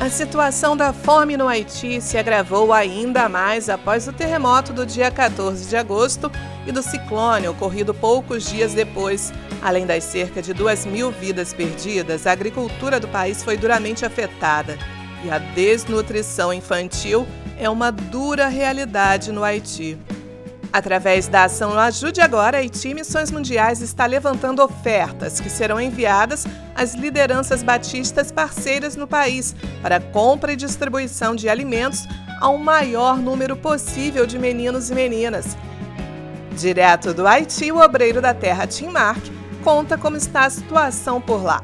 A situação da fome no Haiti se agravou ainda mais após o terremoto do dia 14 de agosto e do ciclone ocorrido poucos dias depois. Além das cerca de 2 mil vidas perdidas, a agricultura do país foi duramente afetada e a desnutrição infantil é uma dura realidade no Haiti. Através da ação Ajude Agora, a Haiti Missões Mundiais está levantando ofertas que serão enviadas às lideranças batistas parceiras no país para compra e distribuição de alimentos ao maior número possível de meninos e meninas. Direto do Haiti, o obreiro da terra Tim Mark conta como está a situação por lá.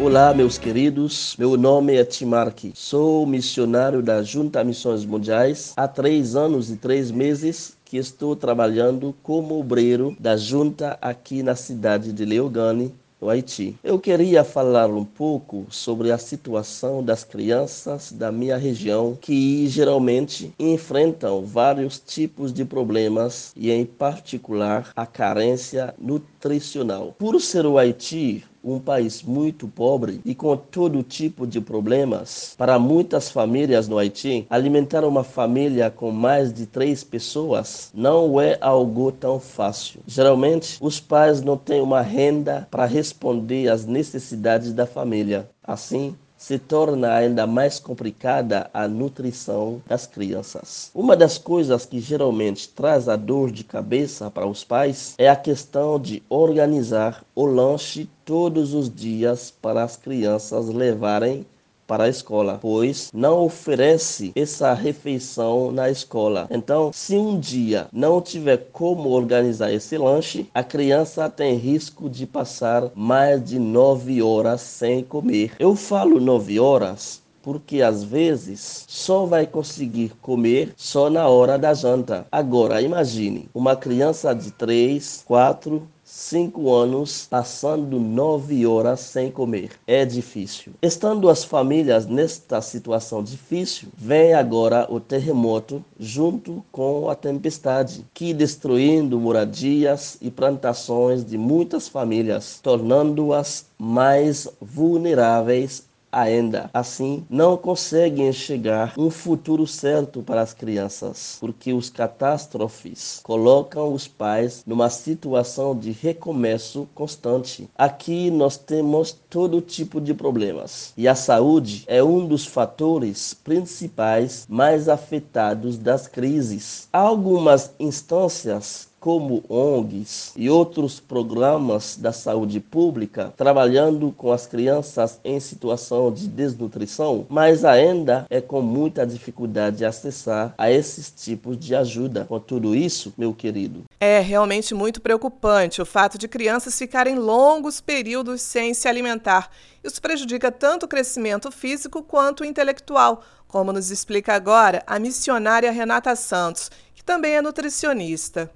Olá, meus queridos. Meu nome é Tim Mark. Sou missionário da Junta Missões Mundiais há três anos e três meses que estou trabalhando como obreiro da junta aqui na cidade de Leogane, no Haiti. Eu queria falar um pouco sobre a situação das crianças da minha região que geralmente enfrentam vários tipos de problemas e, em particular, a carência nutricional. Por ser o Haiti um país muito pobre e com todo tipo de problemas. Para muitas famílias no Haiti, alimentar uma família com mais de três pessoas não é algo tão fácil. Geralmente, os pais não têm uma renda para responder às necessidades da família. Assim, se torna ainda mais complicada a nutrição das crianças. Uma das coisas que geralmente traz a dor de cabeça para os pais é a questão de organizar o lanche todos os dias para as crianças levarem para a escola, pois não oferece essa refeição na escola. Então, se um dia não tiver como organizar esse lanche, a criança tem risco de passar mais de nove horas sem comer. Eu falo nove horas porque às vezes só vai conseguir comer só na hora da janta. Agora, imagine uma criança de 3, 4, cinco anos passando nove horas sem comer. É difícil. Estando as famílias nesta situação difícil, vem agora o terremoto junto com a tempestade, que destruindo moradias e plantações de muitas famílias, tornando-as mais vulneráveis ainda assim não conseguem enxergar um futuro certo para as crianças, porque os catástrofes colocam os pais numa situação de recomeço constante. Aqui nós temos todo tipo de problemas e a saúde é um dos fatores principais mais afetados das crises. Há algumas instâncias como ONGs e outros programas da saúde pública trabalhando com as crianças em situação de desnutrição, mas ainda é com muita dificuldade acessar a esses tipos de ajuda. Com tudo isso, meu querido. É realmente muito preocupante o fato de crianças ficarem longos períodos sem se alimentar. Isso prejudica tanto o crescimento físico quanto o intelectual, como nos explica agora a missionária Renata Santos, que também é nutricionista.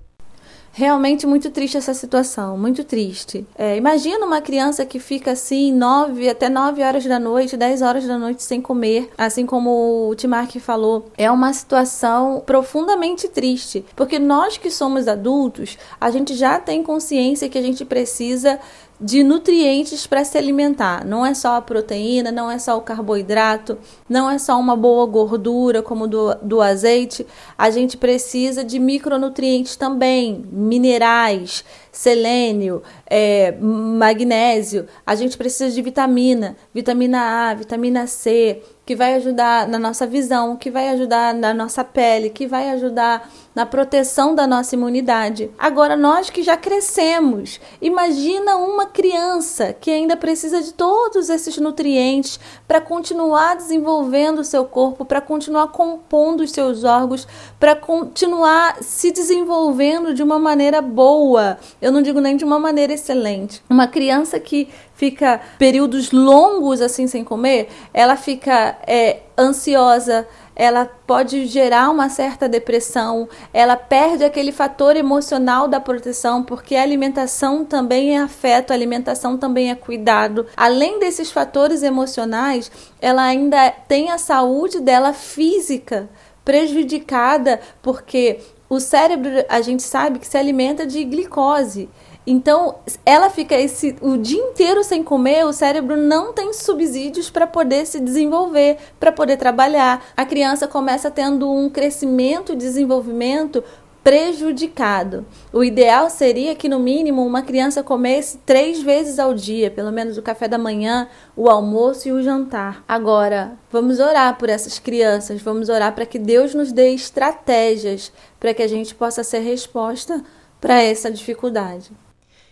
Realmente muito triste essa situação, muito triste. É, imagina uma criança que fica assim nove até nove horas da noite, dez horas da noite sem comer, assim como o Timark falou. É uma situação profundamente triste, porque nós que somos adultos, a gente já tem consciência que a gente precisa de nutrientes para se alimentar. Não é só a proteína, não é só o carboidrato, não é só uma boa gordura como do, do azeite. A gente precisa de micronutrientes também, minerais, selênio, é, magnésio. A gente precisa de vitamina, vitamina A, vitamina C, que vai ajudar na nossa visão, que vai ajudar na nossa pele, que vai ajudar na proteção da nossa imunidade. Agora, nós que já crescemos, imagina uma criança que ainda precisa de todos esses nutrientes para continuar desenvolvendo o seu corpo, para continuar compondo os seus órgãos, para continuar se desenvolvendo de uma maneira boa. Eu não digo nem de uma maneira excelente. Uma criança que fica períodos longos assim sem comer, ela fica é, ansiosa, ela pode gerar uma certa depressão, ela perde aquele fator emocional da proteção, porque a alimentação também é afeto, a alimentação também é cuidado. Além desses fatores emocionais, ela ainda tem a saúde dela física prejudicada, porque o cérebro, a gente sabe que se alimenta de glicose. Então, ela fica esse o dia inteiro sem comer, o cérebro não tem subsídios para poder se desenvolver, para poder trabalhar. A criança começa tendo um crescimento e desenvolvimento prejudicado. O ideal seria que, no mínimo, uma criança comesse três vezes ao dia, pelo menos o café da manhã, o almoço e o jantar. Agora, vamos orar por essas crianças, vamos orar para que Deus nos dê estratégias para que a gente possa ser resposta para essa dificuldade.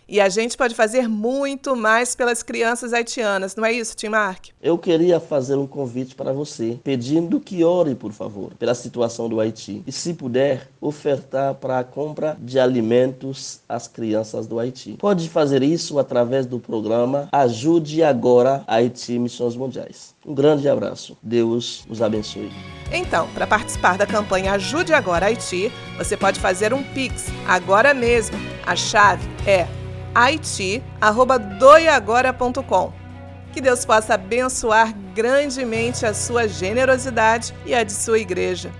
E a gente pode fazer muito mais pelas crianças haitianas, não é isso, Tim Mark? Eu queria fazer um convite para você, pedindo que ore, por favor, pela situação do Haiti. E, se puder, ofertar para a compra de alimentos às crianças do Haiti. Pode fazer isso através do programa Ajude Agora Haiti Missões Mundiais. Um grande abraço. Deus os abençoe. Então, para participar da campanha Ajude Agora Haiti, você pode fazer um Pix agora mesmo. A chave é haiti@doiagora.com. Que Deus possa abençoar grandemente a sua generosidade e a de sua igreja.